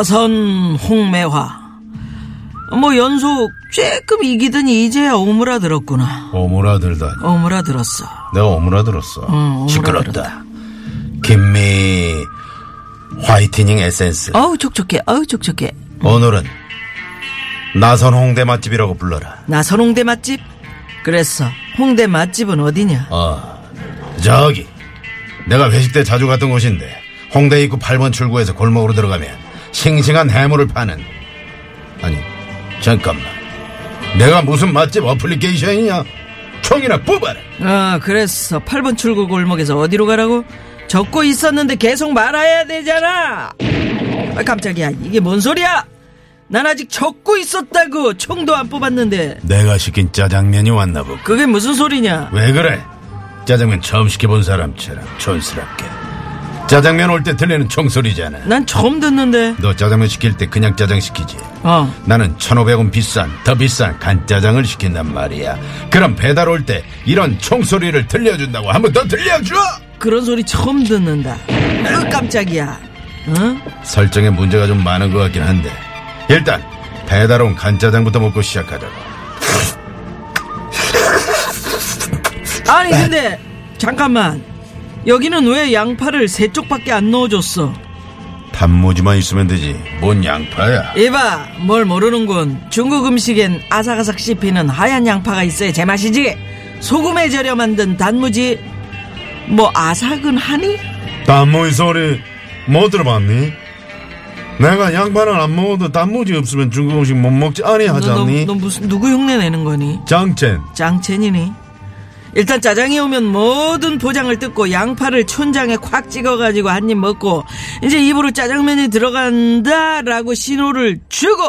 나선 홍매화 뭐 연속 쬐끔 이기더니 이제야 오므라들었구나 오므라들다. 오므라들었어 내가 오므라들었어. 응, 시끄럽다. 김미 화이트닝 에센스. 어우 촉촉해 어우 촉촉해 오늘은 나선 홍대 맛집이라고 불러라. 나선 홍대 맛집? 그랬어 홍대 맛집은 어디냐 어, 저기 내가 회식 때 자주 갔던 곳인데 홍대 입구 8번 출구에서 골목으로 들어가면 싱싱한 해물을 파는. 아니 잠깐만. 내가 무슨 맛집 어플리케이션이냐? 총이나 뽑아라. 아 그랬어 8번 출구 골목에서 어디로 가라고? 적고 있었는데 계속 말아야 되잖아. 아 깜짝이야. 이게 뭔 소리야? 난 아직 적고 있었다고 총도 안 뽑았는데. 내가 시킨 짜장면이 왔나 보고 그게 무슨 소리냐? 왜 그래? 짜장면 처음 시켜본 사람처럼 촌스럽게 짜장면 올 때 들리는 총소리잖아 난 처음 듣는데 너 짜장면 시킬 때 그냥 짜장 시키지 어 나는 1,500원 비싼 더 비싼 간짜장을 시킨단 말이야 그럼 배달 올 때 이런 총소리를 들려준다고 한 번 더 들려줘 그런 소리 처음 듣는다. 으, 깜짝이야. 응? 설정에 문제가 좀 많은 것 같긴 한데 일단 배달 온 간짜장부터 먹고 시작하자고 아니 근데 잠깐만. 여기는 왜 양파를 세 쪽밖에 안 넣어줬어? 단무지만 있으면 되지 뭔 양파야 이봐, 뭘 모르는군. 중국 음식엔 아삭아삭 씹히는 하얀 양파가 있어야 제맛이지. 소금에 절여 만든 단무지. 뭐 아삭은 하니? 단무지 소리 못 들어봤니? 내가 양파는 안 먹어도 단무지 없으면 중국 음식 못 먹지 아니 하지 너, 너? 너 무슨 누구 흉내 내는 거니? 장첸 짱첸이니? 일단 짜장이 오면 모든 포장을 뜯고 양파를 촌장에 콱 찍어가지고 한 입 먹고 이제 입으로 짜장면이 들어간다라고 신호를 주고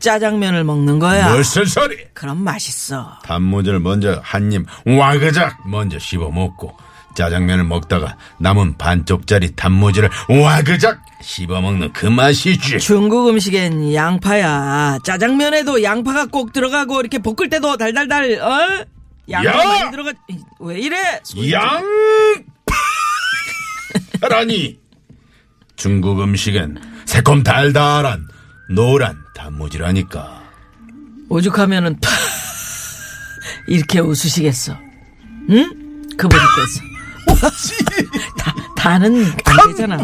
짜장면을 먹는 거야. 무슨 소리 그럼 맛있어. 단무지를 먼저 한 입 와그작 먼저 씹어 먹고 짜장면을 먹다가 남은 반쪽짜리 단무지를 와그작 씹어 먹는 그 맛이지. 중국 음식엔 양파야. 짜장면에도 양파가 꼭 들어가고 이렇게 볶을 때도 달달달 어? 양파 야! 많이 들어가. 왜 이래? 소리 좀- 양 라니 중국 음식엔 새콤 달달한 노란 단무지라니까. 오죽하면은 파 이렇게 웃으시겠어. 응? 그분께서. 다, 다는 안 되잖아.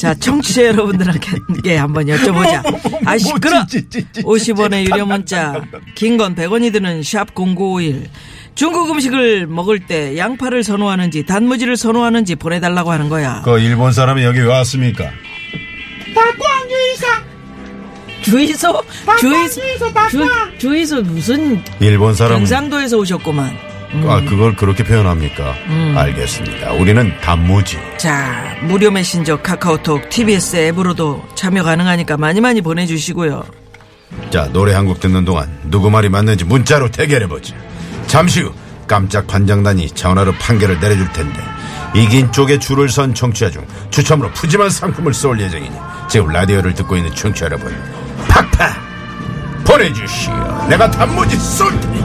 자, 청취자 여러분들에게 한번 여쭤보자. 아, 시끄러! 50원의 유료 문자, 긴 건 100원이 드는 샵 0951. 중국 음식을 먹을 때 양파를 선호하는지 단무지를 선호하는지 보내달라고 하는 거야. 그 일본 사람이 여기 왜 왔습니까? 주의소? 주의소? 주, 주의소 무슨 일본 사람 경상도에서 오셨구만. 아 그걸 그렇게 표현합니까? 알겠습니다. 우리는 단무지. 자, 무료 메신저 카카오톡 TBS 앱으로도 참여 가능하니까 많이 많이 보내주시고요. 자 노래 한 곡 듣는 동안 누구 말이 맞는지 문자로 대결해 보자. 잠시 후 깜짝 판정단이 전화로 판결을 내려줄 텐데 이긴 쪽에 줄을 선 청취자 중 추첨으로 푸짐한 상품을 쏠 예정이니 지금 라디오를 듣고 있는 청취자 여러분 팍팍 보내주시오. 내가 단무지 쏠 테니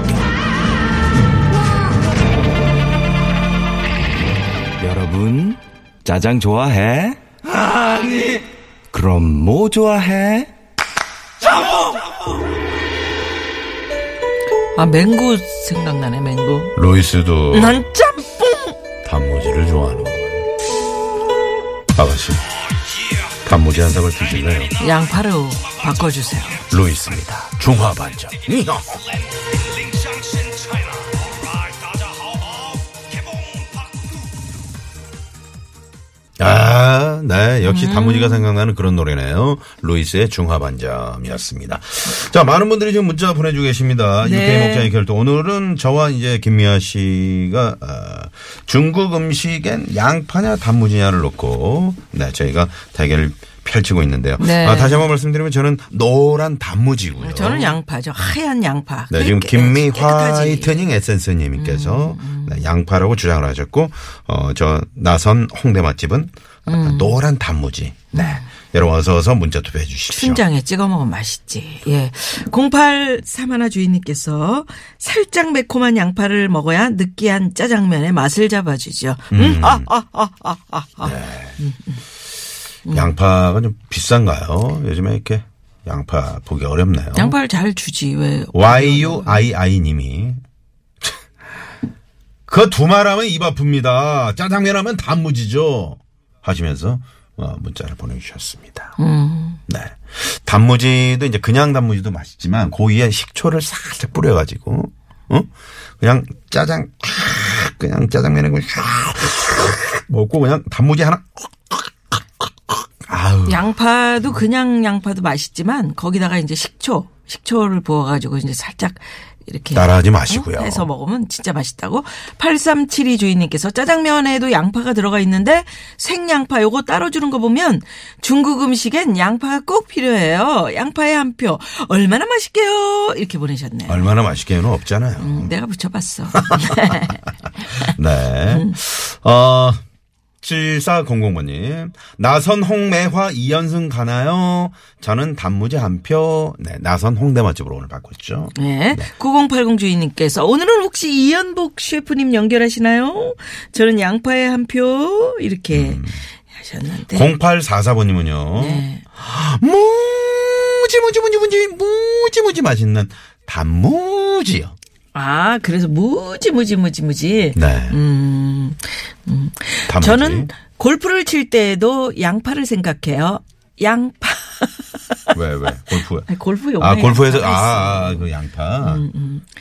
여러분, 짜장 좋아해? 아니. 그럼 뭐 좋아해? 아, 맹구 생각나네, 맹구. 로이스도 난 짬뽕! 단무지를 좋아하는군. 아가씨, 단무지 한 사발 드실래요? 양파로 바꿔주세요. 루이스입니다. 중화 반점. 아, 아, 네. 역시 단무지가 생각나는 그런 노래네요. 루이스의 중화반점이었습니다. 자, 많은 분들이 지금 문자 보내주고 계십니다. 네. UK 목장의 결도. 오늘은 저와 이제 김미아 씨가, 아, 중국 음식엔 양파냐 단무지냐를 놓고, 네, 저희가 대결을 펼치고 있는데요. 네. 아, 다시 한번 말씀드리면 저는 노란 단무지고요. 저는 양파죠. 하얀 양파. 네, 지금 깨- 김미 깨끗하지. 화이트닝 에센스님께서 음, 네, 양파라고 주장을 하셨고, 어, 저 나선 홍대 맛집은 음. 노란 단무지. 네. 여러분 어서 어서 문자 투표해 주십시오. 춘장에 찍어 먹으면 맛있지. 예. 0831 주인님께서 살짝 매콤한 양파를 먹어야 느끼한 짜장면의 맛을 잡아주죠. 음, 아, 아, 아, 아, 아, 아. 네. 양파가 좀 비싼가요? 요즘에 이렇게 양파 보기 어렵네요. 양파를 잘 주지, 왜. YUII 님이 그 두 말 하면 입 아픕니다. 짜장면 하면 단무지죠. 하시면서 어, 문자를 보내주셨습니다. 음. 네. 단무지도 이제 그냥 단무지도 맛있지만 고기에 식초를 살짝 뿌려가지고 어? 그냥 짜장 탁 그냥 짜장면에 그냥 싹 먹고 그냥 단무지 하나 아우 양파도 그냥 양파도 맛있지만 거기다가 이제 식초, 식초를 부어가지고 이제 살짝 이렇게 따라하지 마시고요. 어? 해서 먹으면 진짜 맛있다고. 8372 주인님께서 짜장면에도 양파가 들어가 있는데 생양파 요거 따로 주는 거 보면 중국 음식엔 양파가 꼭 필요해요. 양파의 한 표. 얼마나 맛있게요. 이렇게 보내셨네요. 얼마나 맛있게는 없잖아요. 음, 내가 붙여봤어. 네. 어, 7400번님. 나선 홍매화 이연승 가나요? 저는 단무지 한 표. 네. 나선 홍대 맛집으로 오늘 바꿨죠. 네. 9080 주인님께서 오늘은 혹시 이연복 셰프님 연결하시나요? 저는 양파의 한 표. 이렇게 하셨는데. 0844번님은요. 네. 무지, 무지, 무지, 무지, 무지, 무지 맛있는 단무지요. 아, 그래서 무지, 무지, 무지, 무지. 네. 음, 단무지. 저는 골프를 칠 때에도 양파를 생각해요. 양파. 왜, 왜? 골프. 아니, 골프 용어. 아, 골프에서, 아, 아, 그 양파.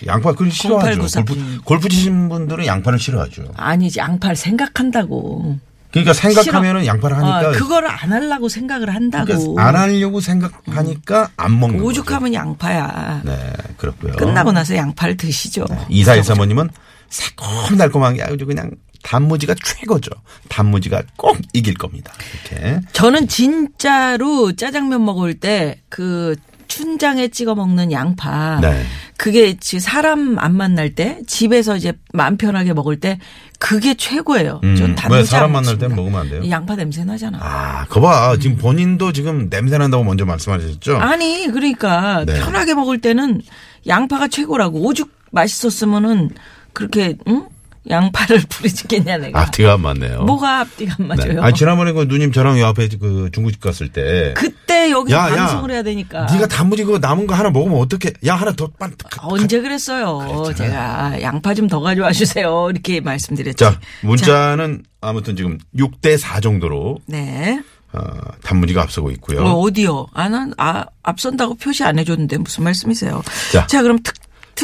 양파, 그걸 싫어하죠. 0894 골프, 님. 골프 치신 분들은 양파를 싫어하죠. 아니지, 양파를 생각한다고. 그러니까 생각하면은 양파를 하니까. 어, 그거를 안 하려고 생각을 한다고. 그러니까 안 하려고 생각하니까 안 먹는 거죠. 오죽하면 양파야. 네, 그렇고요. 끝나고 나서 양파를 드시죠. 이사일 사모님은 새콤달콤한 게 아주 그냥 단무지가 최고죠. 단무지가 꼭 이길 겁니다. 이렇게. 저는 진짜로 짜장면 먹을 때 그 춘장에 찍어 먹는 양파. 네. 그게 지- 사람 안 만날 때 집에서 이제 마음 편하게 먹을 때 그게 최고예요. 음, 전왜 사람 안 만날 땐 먹습니다. 먹으면 안 돼요? 이 양파 냄새 나잖아. 아, 그거 봐. 지금 본인도 지금 냄새 난다고 먼저 말씀하셨죠? 아니 그러니까 네. 편하게 먹을 때는 양파가 최고라고 오죽 맛있었으면은 그렇게 응? 양파를 부르짖겠냐 내가. 앞뒤가 안 맞네요. 뭐가 앞뒤가 안 맞아요. 네. 아니, 지난번에 그 누님 저랑 요 앞에 그 중국집 갔을 때. 그때 여기서 야, 방송을 해야 되니까. 네가 단무지 그거 남은 거 하나 먹으면 어떡해? 야, 하나 더 빨리. 가- 언제 그랬어요? 제가 양파 좀 더 가져와 주세요. 이렇게 말씀드렸지. 자, 문자는 아무튼 지금 6대 4 정도로 네. 어, 단무지가 앞서고 있고요. 어, 어디요? 아, 난, 아, 앞선다고 표시 안 해줬는데 무슨 말씀이세요? 자, 그럼 특,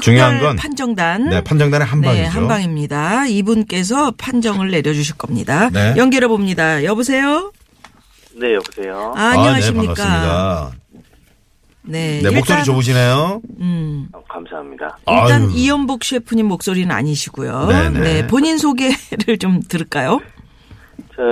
중요한 건 판정단. 네, 판정단의 한 방이죠. 네, 한 방입니다. 이분께서 판정을 내려주실 겁니다. 네. 연결해 봅니다. 여보세요? 네, 여보세요. 아, 네, 안녕하십니까? 반갑습니다. 네. 네, 목소리 좋으시네요. 음, 어, 감사합니다. 일단 아유. 이연복 셰프님 목소리는 아니시고요. 네네. 네, 본인 소개를 좀 들을까요? 저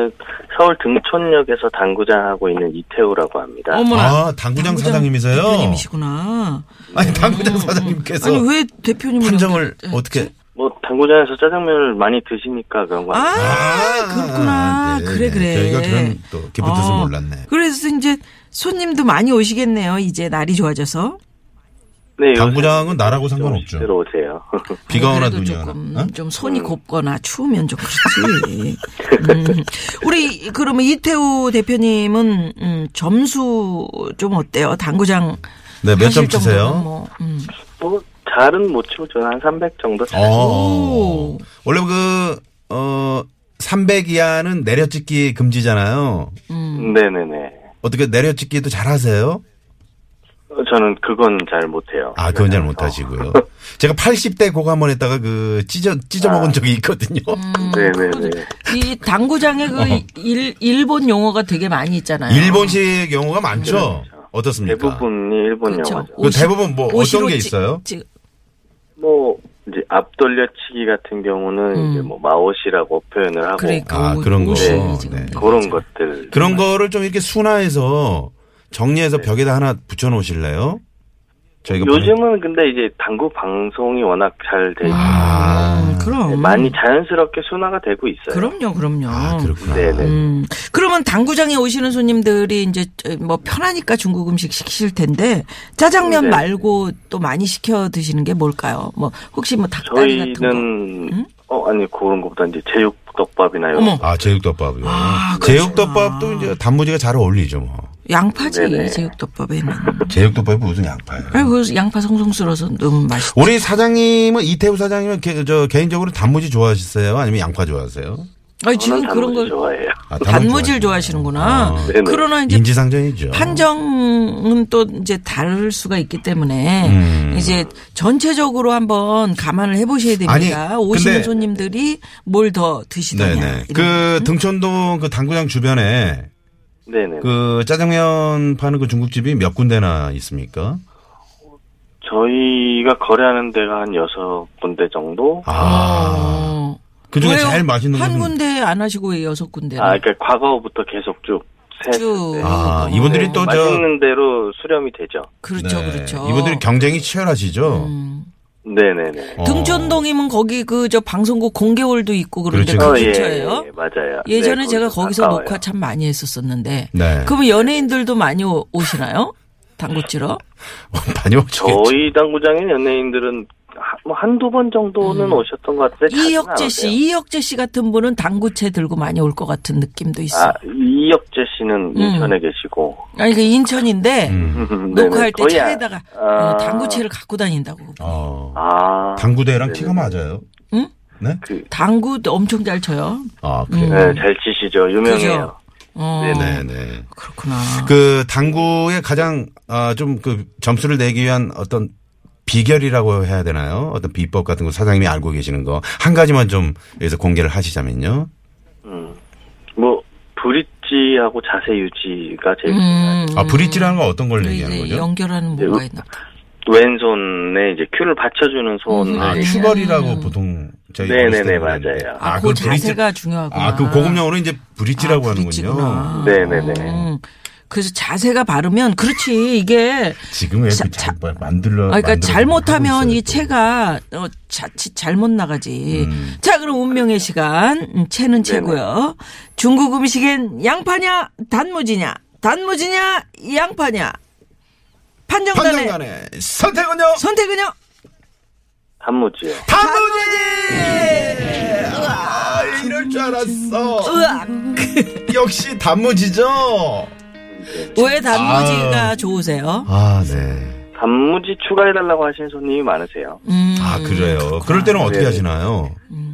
서울 등촌역에서 당구장 하고 있는 이태우라고 합니다. 어머나. 아, 당구장 사장님이세요? 대표님이시구나. 아니, 당구장 사장님께서 아니, 왜 대표님을. 판정을 연결- 어떻게. 뭐 당구장에서 짜장면을 많이 드시니까 그런 거 아, 같아요. 그렇구나. 네, 그래, 네. 그래. 저희가 그런 또 깊은 뜻을 어, 몰랐네. 그래서 이제 손님도 많이 오시겠네요. 이제 날이 좋아져서. 네, 당구장은 나라고 상관없죠. 들어오세요. 비가 오나 눈이 오나. 조금 어? 좀 손이 곱거나 추우면 좀 그렇지. 음. 우리 그러면 이태우 대표님은 음, 점수 좀 어때요? 당구장 네, 몇 점 치세요? 뭐, 음. 뭐 잘은 못 치고 저는 한 300 정도 잘. 어. 원래 그, 어, 300 이하는 내려찍기 금지잖아요. 네네네. 어떻게 내려찍기도 잘 하세요? 어, 어, 저는 그건 잘 못해요. 아, 그건 잘 못하시고요. 제가 80대 고거 한번 했다가 그 찢어, 찢어 먹은 적이 있거든요. 네네네. 이 당구장에 그 일, 일본 용어가 되게 많이 있잖아요. 일본식 용어가 많죠? 어떻습니까? 대부분이 일본 그렇죠. 영화죠. 그 대부분 뭐 어떤 게 찌- 있어요? 찌- 뭐 이제 앞돌려치기 같은 경우는 이제 뭐 마오시라고 표현을 하고 음. 그러니까 아, 오- 그런 거. 오시 지금 네. 그런 것들. 그런 거를 좀 이렇게 순화해서 정리해서 벽에다 하나 붙여 놓으실래요? 저희가 보내- 요즘은 근데 이제 당구 방송이 워낙 잘돼 있고 아, 음, 그럼 많이 자연스럽게 순화가 되고 있어요. 그럼요, 그럼요. 아, 그렇구나. 네네. 음, 그러면 당구장에 오시는 손님들이 이제 뭐 편하니까 중국 음식 시키실 텐데 짜장면 네. 말고 또 많이 시켜 드시는 게 뭘까요? 뭐 혹시 뭐 닭다리 같은 거? 저희는 어 아니 그런 것보다 이제 제육 덮밥이나 이런 어머. 아, 제육 덮밥이요. 아, 그렇구나. 제육 덮밥도 이제 단무지가 잘 어울리죠, 뭐. 양파지 네네. 제육덮밥에는. 제육덮밥이 무슨 양파예요? 아이고 양파 송송 썰어서 너무 맛있. 우리 사장님은 이태우 사장님은 개, 저 개인적으로 단무지 좋아하셨어요? 아니면 양파 좋아하세요? 아니 지금 그런 단무지 걸 좋아해요. 아, 단무지를. 좋아하시는구나. 아. 그러나 이제 인지상정이죠. 판정은 또 이제 다를 수가 있기 때문에 음. 이제 전체적으로 한번 감안을 해보셔야 됩니다. 아니, 오시는 손님들이 뭘 더 드시느냐. 그 등촌동 그 당구장 주변에 네네. 그 짜장면 파는 그 중국집이 몇 군데나 있습니까? 저희가 거래하는 데가 한 여섯 군데 정도. 아. 어. 그 중에? 제일 맛있는 한 건. 군데 안 하시고 왜 여섯 군데? 아, 그러니까 과거부터 계속 쭉. 네. 아, 이분들이 또 저. 맛있는 대로 수렴이 되죠. 그렇죠, 네. 그렇죠. 이분들이 경쟁이 치열하시죠? 음. 네네네. 어. 등촌동이면 거기 그 저 방송국 공개홀도 있고 그런데 그렇죠. 그 어, 예, 근처예요? 예, 맞아요. 예전에 네, 제가 거기서 가까워요. 녹화 참 많이 했었었는데. 네. 그러면 연예인들도 많이 오- 오시나요? 당구 치러? 많이 오시겠죠. 저희 당구장에 연예인들은 한- 뭐 한두 번 정도는 오셨던 것 같은데. 음. 이혁재 안 씨. 이혁재 씨 같은 분은 당구채 들고 많이 올 것 같은 느낌도 있어. 아, 이혁재 씨는 인천에 계시고. 아니 그 인천인데 음. 녹화할 때 거의 아- 차에다가 아, 어, 당구채를 갖고 다닌다고. 어. 아. 당구대랑 네네. 키가 맞아요. 응? 네? 그, 당구도 엄청 잘 쳐요. 아, 그래요? 네, 잘 치시죠. 유명해요. 그죠? 어, 네, 네. 그렇구나. 그 당구의 가장 아, 좀 그 점수를 내기 위한 어떤 비결이라고 해야 되나요? 어떤 비법 같은 거 사장님이 알고 계시는 거 한 가지만 좀 여기서 공개를 하시자면요. 음. 뭐, 브릿지하고 자세 유지가 제일 음, 아 브릿지라는 건 어떤 걸그 얘기하는 거죠? 연결하는 네, 뭔가 있나. 왼손에 이제 큐를 받쳐주는 손을. 아 큐걸이라고 보통 저희 네네네, 어렸을 때 그랬는데. 맞아요. 아, 그걸 그 자세가 중요하구나. 아, 그 고급 용어로 이제 브릿지라고 아, 하는군요. 브릿지구나. 네네네. 음, 그래서 자세가 바르면 그렇지 이게 지금 왜 자- 그잘 만들러 아, 그러니까 잘못하면 이 또. 채가 어, 자칫 잘못 나가지. 음. 자, 그럼 운명의 시간. 음, 채는 채고요. 중국 음식엔 양파냐, 단무지냐, 단무지냐, 양파냐. 판정단의 판정단의 선택은요? 선택은요? 단무지요. 단무지! 아, 이럴 줄 알았어. 으악! 역시 단무지죠? 왜 단무지가 아. 좋으세요? 아, 네. 단무지 추가해달라고 하시는 손님이 많으세요. 음, 아, 그래요. 그럴 때는 어떻게 네. 하시나요?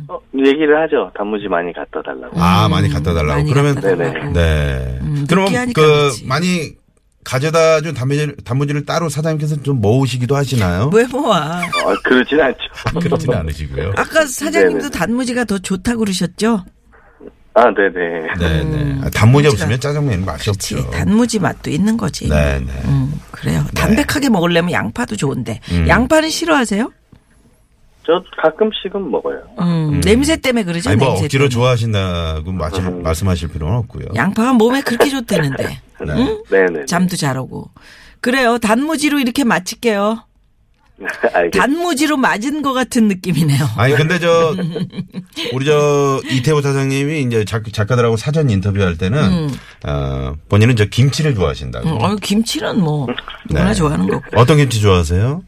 어, 얘기를 하죠. 단무지 많이 갖다 달라고. 아, 많이 갖다 달라고. 많이 그러면, 갖다 달라고. 네네. 네. 음, 느끼하니까 그, 그렇지. 많이 가져다 준 단무지를, 단무지를 따로 사장님께서 좀 모으시기도 하시나요? 왜 모아? 어, 그러진 않죠. 그렇지는 않으시고요. 아까 사장님도 네네. 단무지가 더 좋다고 그러셨죠? 아, 네네. 네네. 아, 단무지 단무지가- 없으면 짜장면은 맛이 그렇지. 없죠. 단무지 맛도 있는 거지. 네네. 음, 그래요. 담백하게 먹으려면 양파도 좋은데. 음. 양파는 싫어하세요? 저 가끔씩은 먹어요. 음, 냄새 때문에 그러죠. 아니, 뭐 냄새 억지로 때문에. 좋아하신다고 마실- 음. 말씀하실 필요는 없고요. 양파가 몸에 그렇게 좋다는데. 네. 응? 네네. 잠도 잘 오고. 그래요. 단무지로 이렇게 마칠게요. 알겠습니다. 단무지로 맞은 것 같은 느낌이네요. 아니 근데 저 우리 저 이태호 사장님이 이제 작, 작가들하고 사전 인터뷰할 때는 어, 본인은 저 김치를 좋아하신다고. 음, 어유 김치는 뭐 누구나 네. 좋아하는 거고. 어떤 김치 좋아하세요?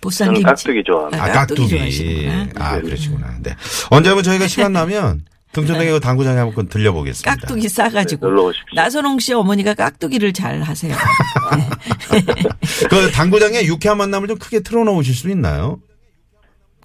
보쌈 저는 김치. 깍두기 좋아합니다. 아, 깍두기 깍두기. 아, 그러시구나. 네. 언제 한번 저희가 시간 나면 등촌동에 그 당구장에 한번 들려보겠습니다. 깍두기 싸가지고. 네, 놀러 오십시오. 나선홍 씨 어머니가 깍두기를 잘 하세요. 그 당구장에 유쾌한 만남을 좀 크게 틀어놓으실 수 있나요?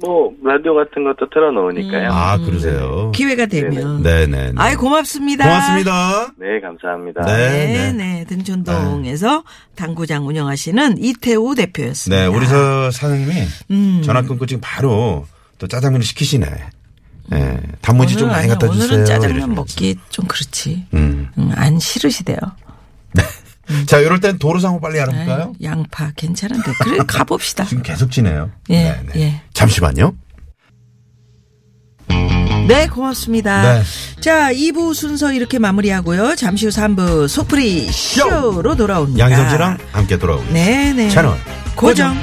뭐 라디오 같은 것도 틀어놓으니까요. 아, 그러세요. 기회가 되면. 네네. 아이 고맙습니다. 고맙습니다. 네, 감사합니다. 네. 네, 네. 등촌동에서 당구장 운영하시는 이태우 대표였습니다. 네, 우리 저 사장님이 음. 전화 끊고 지금 바로 또 짜장면을 시키시네. 예, 단무지 좀 많이 아니야. 갖다 주세요. 오늘은 짜장면. 먹기 좀 그렇지. 음. 음, 안 싫으시대요. 자, 이럴 땐 도로 상황 빨리 알아볼까요? 아이, 양파 괜찮은데. 그래, 가봅시다. 지금 계속 지네요. 예, 예. 잠시만요. 네, 고맙습니다. 네. 자, 2부 순서 이렇게 마무리하고요. 잠시 후 3부 소프리 쇼로 돌아옵니다. 씨랑 함께 돌아오겠습니다. 네네. 채널 고정.